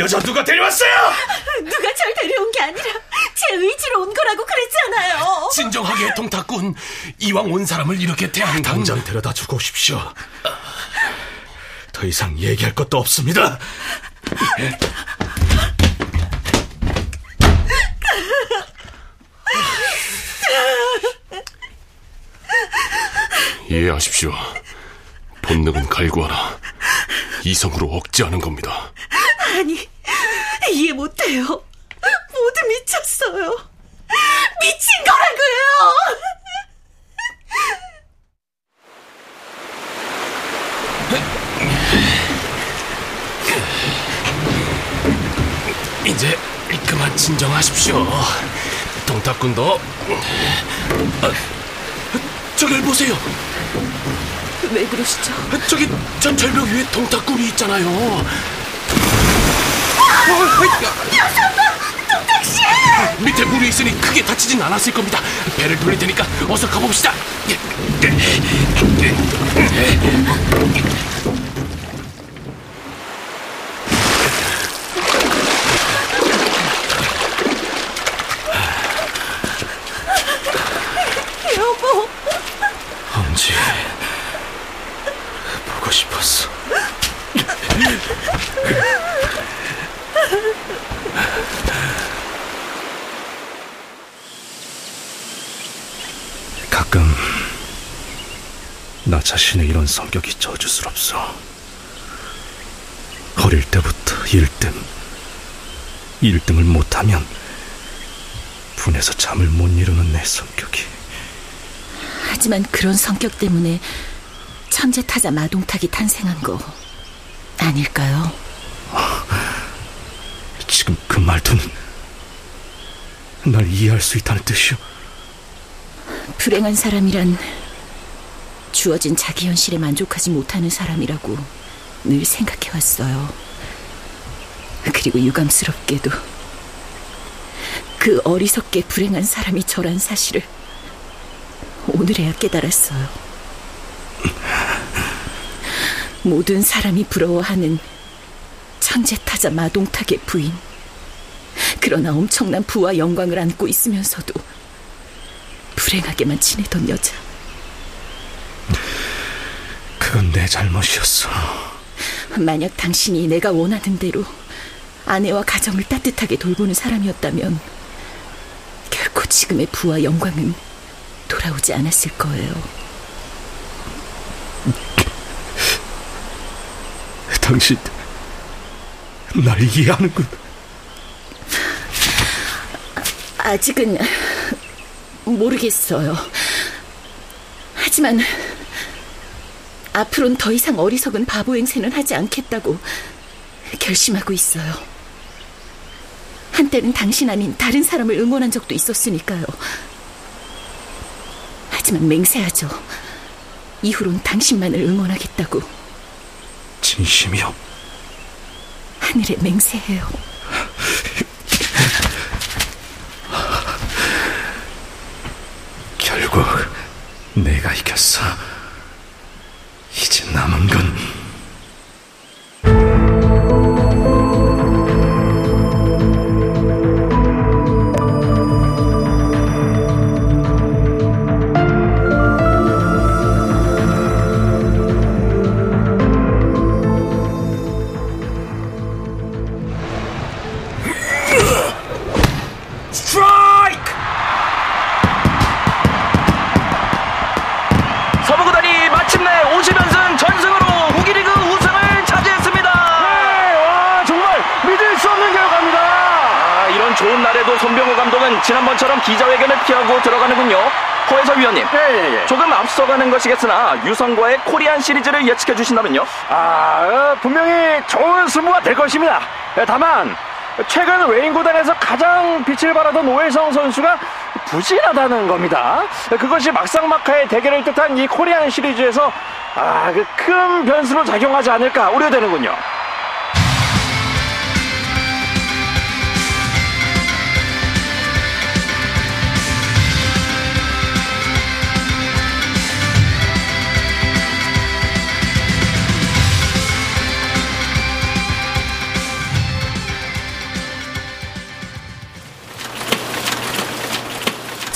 여자 누가 데려왔어요? 누가 절 데려온 게 아니라 제 의지로 온 거라고 그랬잖아요. 진정하게 동탁군 이왕 온 사람을 이렇게 대하는 건 당장 데려다 주고 오십시오. 더 이상 얘기할 것도 없습니다. 이해하십시오. 본능은 갈구하라. 이성으로 억제하는 겁니다. 아니, 이해 못해요. 모두 미쳤어요. 미친 거라고요! 이제 그만 진정하십시오. 동탁군도 아, 저길 보세요. 왜 그러시죠? 저기 전 절벽 위에 동탁군이 있잖아요. 밑에 물이 있으니 크게 다치진 않았을 겁니다. 배를 돌릴 테니까 어서 가봅시다. 여보, 엄지 보고 싶었어. 가끔 나 자신의 이런 성격이 저주스럽소. 어릴 때부터 1등, 1등을 못하면 분해서 잠을 못 이루는 내 성격이 하지만 그런 성격 때문에 천재 타자 마동탁이 탄생한 거 아닐까요? 지금 그 말투는 날 이해할 수 있다는 뜻이오. 불행한 사람이란 주어진 자기 현실에 만족하지 못하는 사람이라고 늘 생각해왔어요. 그리고 유감스럽게도 그 어리석게 불행한 사람이 저란 사실을 오늘에야 깨달았어요. 모든 사람이 부러워하는 천재 타자 마동탁의 부인. 그러나 엄청난 부와 영광을 안고 있으면서도 불행하게만 지내던 여자. 그건 내 잘못이었어. 만약 당신이 내가 원하는 대로 아내와 가정을 따뜻하게 돌보는 사람이었다면 결코 지금의 부와 영광은 돌아오지 않았을 거예요. 당신 날 이해하는군. 아직은 모르겠어요. 하지만 앞으로는 더 이상 어리석은 바보 행세는 하지 않겠다고 결심하고 있어요. 한때는 당신 아닌 다른 사람을 응원한 적도 있었으니까요. 하지만 맹세하죠. 이후론 당신만을 응원하겠다고 진심이요. 하늘에 맹세해요. 결국 내가 이겼어. 지난번처럼 기자회견을 피하고 들어가는군요. 허해서 위원님. 예, 예, 예. 조금 앞서가는 것이겠으나 유성과의 코리안 시리즈를 예측해 주신다면요? 아, 어, 분명히 좋은 승부가 될 것입니다. 예, 다만 최근 웨인 구단에서 가장 빛을 발하던 오해성 선수가 부진하다는 겁니다. 예, 그것이 막상막하의 대결을 뜻한 이 코리안 시리즈에서 아, 그 큰 변수로 작용하지 않을까 우려되는군요.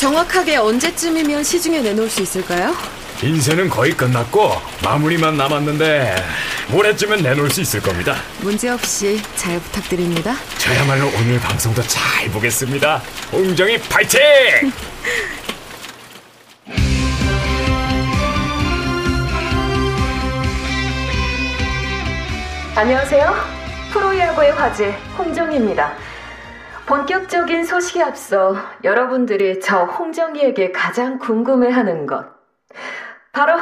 정확하게 언제쯤이면 시중에 내놓을 수 있을까요? 인쇄는 거의 끝났고 마무리만 남았는데 모레쯤엔 내놓을 수 있을 겁니다. 문제없이 잘 부탁드립니다. 저야말로 오늘 방송도 잘 보겠습니다. 홍정이 파이팅! 안녕하세요. 프로야구의 화제 홍정희입니다. 본격적인 소식에 앞서 여러분들이 저 홍정희에게 가장 궁금해하는 것 바로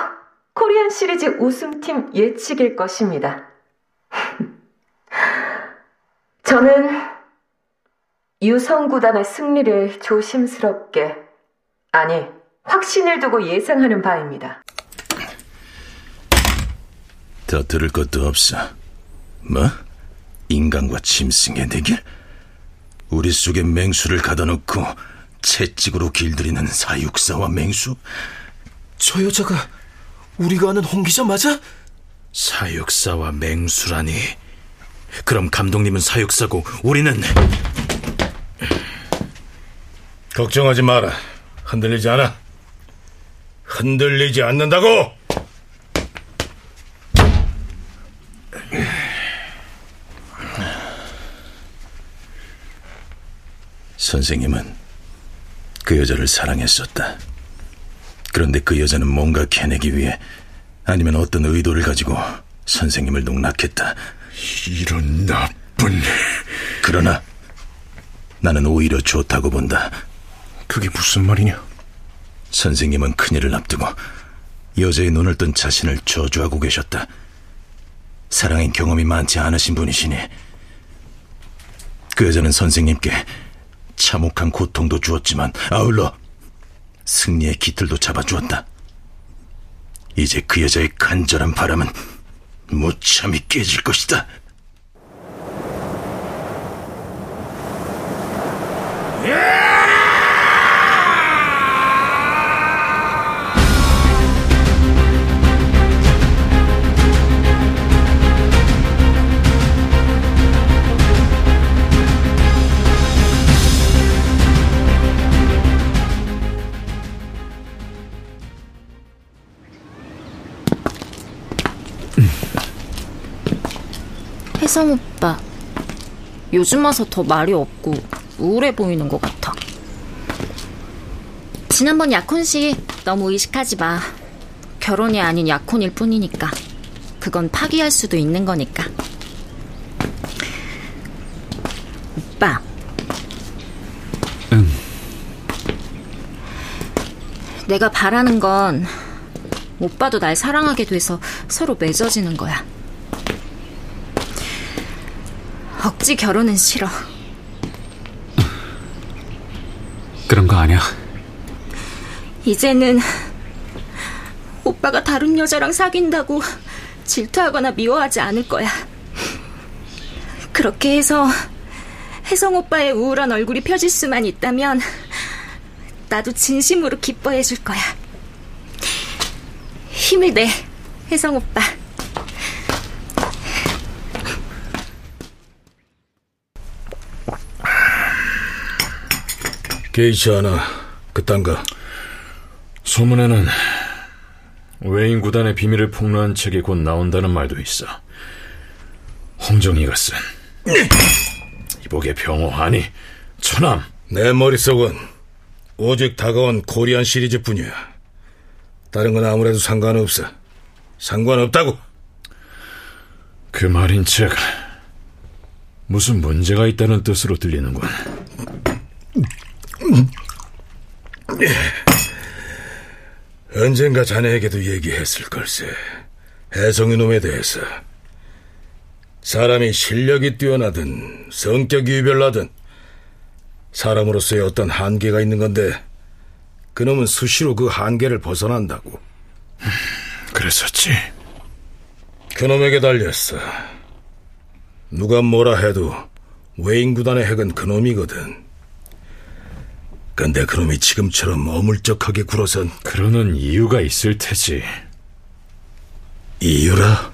코리안 시리즈 우승팀 예측일 것입니다. 저는 유성 구단의 승리를 조심스럽게 아니 확신을 두고 예상하는 바입니다. 더 들을 것도 없어. 뭐? 인간과 짐승의 대결? 우리 속에 맹수를 가둬놓고 채찍으로 길들이는 사육사와 맹수? 저 여자가 우리가 아는 홍 기자 맞아? 사육사와 맹수라니. 그럼 감독님은 사육사고 우리는 걱정하지 마라. 흔들리지 않아. 흔들리지 않는다고. 선생님은 그 여자를 사랑했었다. 그런데 그 여자는 뭔가 캐내기 위해 아니면 어떤 의도를 가지고 선생님을 농락했다. 이런 나쁜... 그러나 나는 오히려 좋다고 본다. 그게 무슨 말이냐? 선생님은 큰일을 앞두고 여자의 눈을 뜬 자신을 저주하고 계셨다. 사랑의 경험이 많지 않으신 분이시니 그 여자는 선생님께 참혹한 고통도 주었지만 아울러 승리의 깃들도 잡아주었다. 이제 그 여자의 간절한 바람은 무참히 깨질 것이다. 혜성 오빠, 요즘 와서 더 말이 없고 우울해 보이는 것 같아. 지난번 약혼식 너무 의식하지 마. 결혼이 아닌 약혼일 뿐이니까. 그건 파기할 수도 있는 거니까. 오빠. 응. 내가 바라는 건 오빠도 날 사랑하게 돼서 서로 맺어지는 거야. 억지 결혼은 싫어. 그런 거 아니야. 이제는 오빠가 다른 여자랑 사귄다고 질투하거나 미워하지 않을 거야. 그렇게 해서 혜성 오빠의 우울한 얼굴이 펴질 수만 있다면 나도 진심으로 기뻐해 줄 거야. 힘을 내, 혜성 오빠. 게이치 하나 그딴 거 소문에는 웨인 구단의 비밀을 폭로한 책이 곧 나온다는 말도 있어. 홍정이가 쓴 이복의 병호 아니 처남 내 머릿속은 오직 다가온 코리안 시리즈뿐이야. 다른 건 아무래도 상관없어. 상관없다고. 그 말인 책 무슨 문제가 있다는 뜻으로 들리는군. 언젠가 자네에게도 얘기했을 걸세. 해성이 놈에 대해서. 사람이 실력이 뛰어나든 성격이 유별나든 사람으로서의 어떤 한계가 있는 건데 그놈은 수시로 그 한계를 벗어난다고. 그랬었지. 그놈에게 달렸어. 누가 뭐라 해도 외인 구단의 핵은 그놈이거든. 근데 그놈이 지금처럼 어물쩍하게 굴어선 그러는 이유가 있을 테지. 이유라?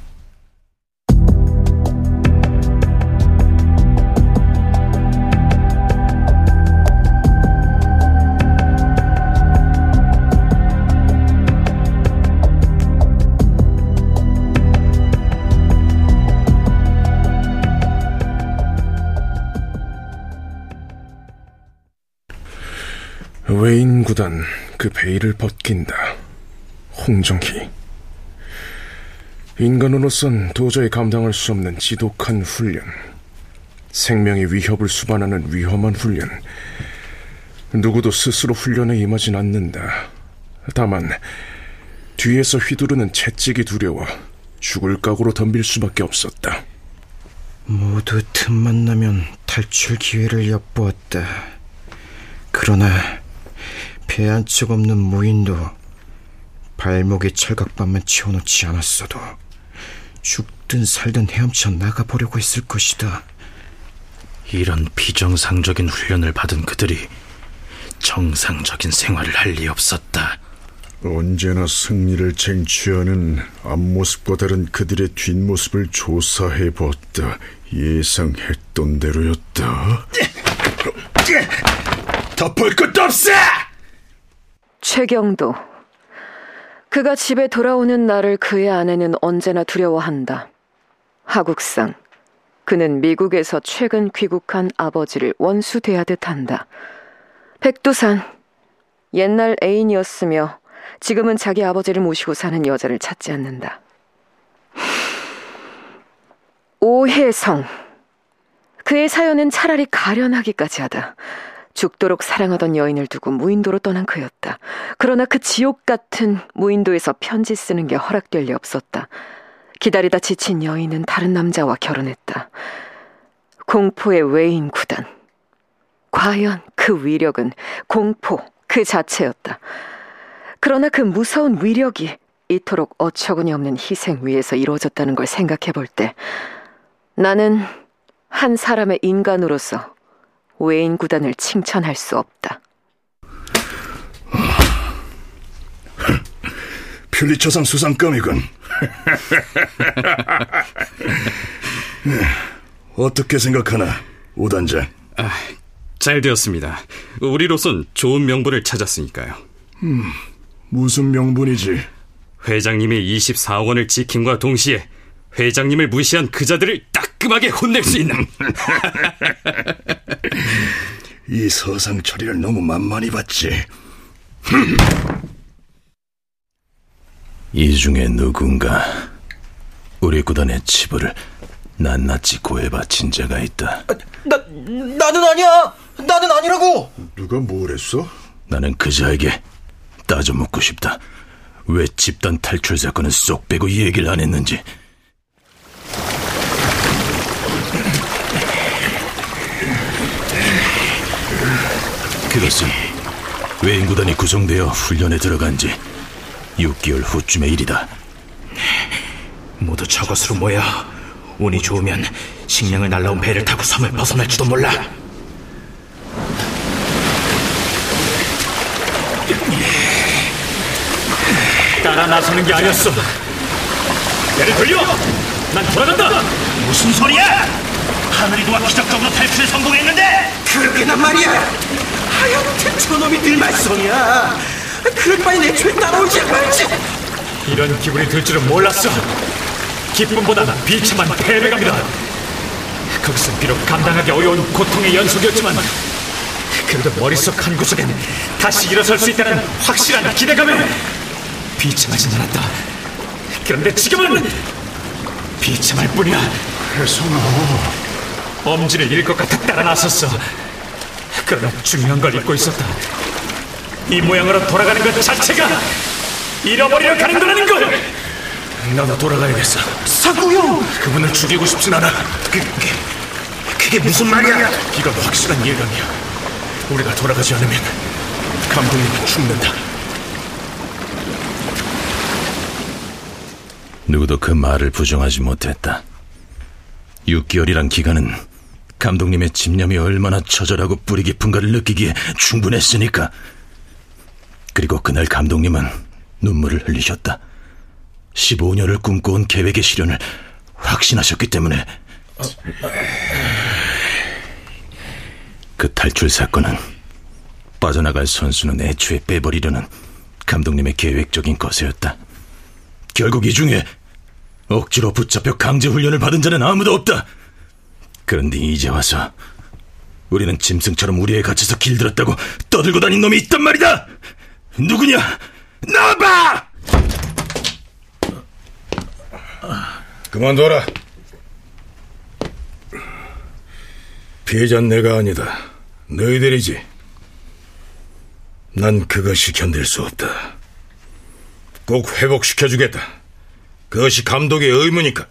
외인 구단 그 베일을 벗긴다. 홍정희. 인간으로선 도저히 감당할 수 없는 지독한 훈련. 생명의 위협을 수반하는 위험한 훈련. 누구도 스스로 훈련에 임하진 않는다. 다만 뒤에서 휘두르는 채찍이 두려워 죽을 각오로 덤빌 수밖에 없었다. 모두 틈만 나면 탈출 기회를 엿보았다. 그러나 배한측 없는 무인도 발목에 철각반만 치워놓지 않았어도 죽든 살든 헤엄쳐 나가보려고 했을 것이다. 이런 비정상적인 훈련을 받은 그들이 정상적인 생활을 할 리 없었다. 언제나 승리를 쟁취하는 앞모습과 다른 그들의 뒷모습을 조사해 보았다. 예상했던 대로였다. 덮을 것도 없어! 최경도. 그가 집에 돌아오는 날을 그의 아내는 언제나 두려워한다. 하국상. 그는 미국에서 최근 귀국한 아버지를 원수 대하듯 한다. 백두산. 옛날 애인이었으며 지금은 자기 아버지를 모시고 사는 여자를 찾지 않는다. 오혜성. 그의 사연은 차라리 가련하기까지 하다. 죽도록 사랑하던 여인을 두고 무인도로 떠난 그였다. 그러나 그 지옥 같은 무인도에서 편지 쓰는 게 허락될 리 없었다. 기다리다 지친 여인은 다른 남자와 결혼했다. 공포의 외인 구단. 과연 그 위력은 공포 그 자체였다. 그러나 그 무서운 위력이 이토록 어처구니 없는 희생 위에서 이루어졌다는 걸 생각해 볼 때 나는 한 사람의 인간으로서 외인 구단을 칭찬할 수 없다. 퓰리처상 수상감이군. 어떻게 생각하나, 오단장? 아, 잘 되었습니다. 우리로선 좋은 명분을 찾았으니까요. 음, 무슨 명분이지? 회장님의 24억 원을 지킴과 동시에 회장님을 무시한 그자들을 따끔하게 혼낼 수 있는. 이 서상 처리를 너무 만만히 봤지. 이 중에 누군가 우리 구단의 치부를 낱낱이 고해바친 자가 있다. 나 나는 아니야. 나는 아니라고. 누가 뭘 했어? 나는 그자에게 따져 묻고 싶다. 왜 집단 탈출 사건은 쏙 빼고 이 얘기를 안 했는지. 그것은 외인 구단이 구성되어 훈련에 들어간 지 6개월 후쯤의 일이다. 모두 저것으로 모여 운이 좋으면 식량을 날라온 배를 타고 섬을 벗어날지도 몰라. 따라 나서는 게 아니었어. 배를 돌려! 난 돌아간다! 무슨 소리야? 하늘이 도와 기적적으로 탈출에 성공했는데! 그러게난 말이야. 하여튼 저놈이 늘 말썽이야. 그럴 바에 내죄 따라오지 말지. 이런 기분이 들 줄은 몰랐어. 기쁨보다 비참한 패배감이다. 그것은 비록 감당하기 어려운 고통의 연속이었지만 그래도 머릿속 한 구석엔 다시 일어설 수 있다는 확실한 기대감에 비참하진 않았다. 그런데 지금은 비참할 뿐이야. 혜성아. 엄지를 잃을 것 같아 따라 나섰어. 그러나 중요한 걸 잊고 있었다. 이 모양으로 돌아가는 것 자체가 잃어버리려 가는 거라는 걸! 나도 돌아가야겠어. 사구형! 그분을 죽이고 싶진 않아. 그, 그게, 그게 무슨 말이야? 이건 확실한 예감이야. 우리가 돌아가지 않으면 감독님은 죽는다. 누구도 그 말을 부정하지 못했다. 6개월이란 기간은 감독님의 집념이 얼마나 처절하고 뿌리 깊은가를 느끼기에 충분했으니까. 그리고 그날 감독님은 눈물을 흘리셨다. 15년을 꿈꿔온 계획의 실현을 확신하셨기 때문에 그 탈출 사건은 빠져나갈 선수는 애초에 빼버리려는 감독님의 계획적인 것이었다. 결국 이 중에 억지로 붙잡혀 강제 훈련을 받은 자는 아무도 없다. 그런데 이제 와서 우리는 짐승처럼 우리에 갇혀서 길들었다고 떠들고 다닌 놈이 있단 말이다. 누구냐? 나와봐! 그만둬라. 피해자는 내가 아니다. 너희들이지. 난 그것이 견딜 수 없다. 꼭 회복시켜주겠다. 그것이 감독의 의무니까.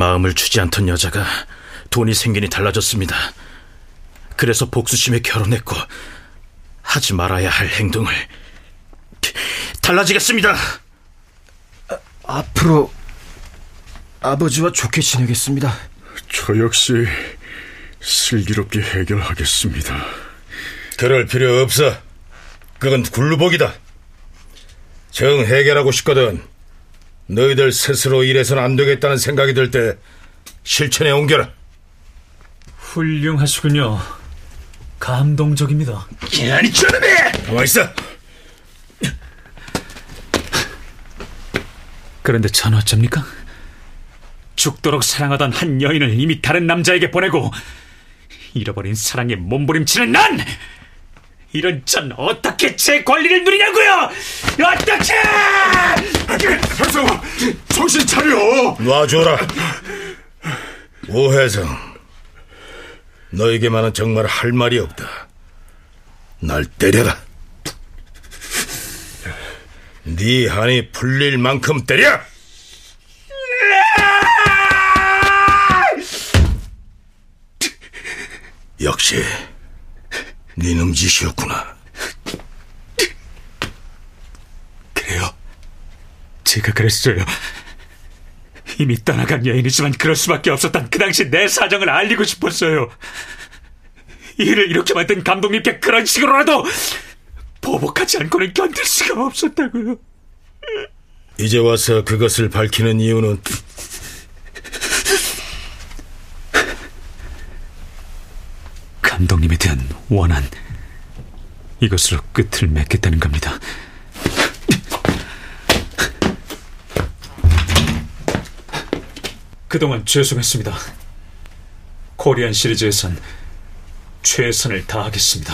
마음을 주지 않던 여자가 돈이 생기니 달라졌습니다. 그래서 복수심에 결혼했고 하지 말아야 할 행동을 달라지겠습니다. 아, 앞으로 아버지와 좋게 지내겠습니다. 저 역시 슬기롭게 해결하겠습니다. 그럴 필요 없어. 그건 굴루복이다. 정 해결하고 싶거든. 너희들 스스로 이래서는 안 되겠다는 생각이 들 때 실천에 옮겨라. 훌륭하시군요. 감동적입니다. 아니, 저놈이! 가만 있어. 그런데 전 어쩝니까? 죽도록 사랑하던 한 여인을 이미 다른 남자에게 보내고 잃어버린 사랑에 몸부림치는 난! 이런 전 어떻게 제 권리를 누리냐고요! 어떻게! 혜성아, 정신 차려! 놔줘라. 오혜성, 너에게만은 정말 할 말이 없다. 날 때려라. 네 한이 풀릴 만큼 때려! 역시 네 놈 짓이었구나. 그래요. 제가 그랬어요. 이미 떠나간 여인이지만 그럴 수밖에 없었던 그 당시 내 사정을 알리고 싶었어요. 일을 이렇게 만든 감독님께 그런 식으로라도 보복하지 않고는 견딜 수가 없었다고요. 이제 와서 그것을 밝히는 이유는 감독님에 대한 원한 이것으로 끝을 맺겠다는 겁니다. 그동안 죄송했습니다. 코리안 시리즈에선 최선을 다하겠습니다.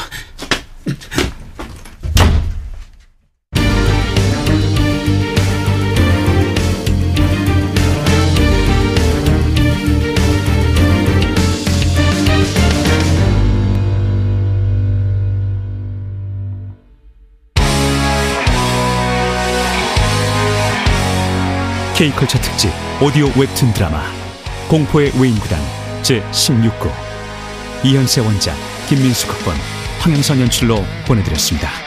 K컬처 특집 오디오 웹툰 드라마 공포의 외인구단 제16구 이현세 원작 김민수 극본 황영선 연출로 보내드렸습니다.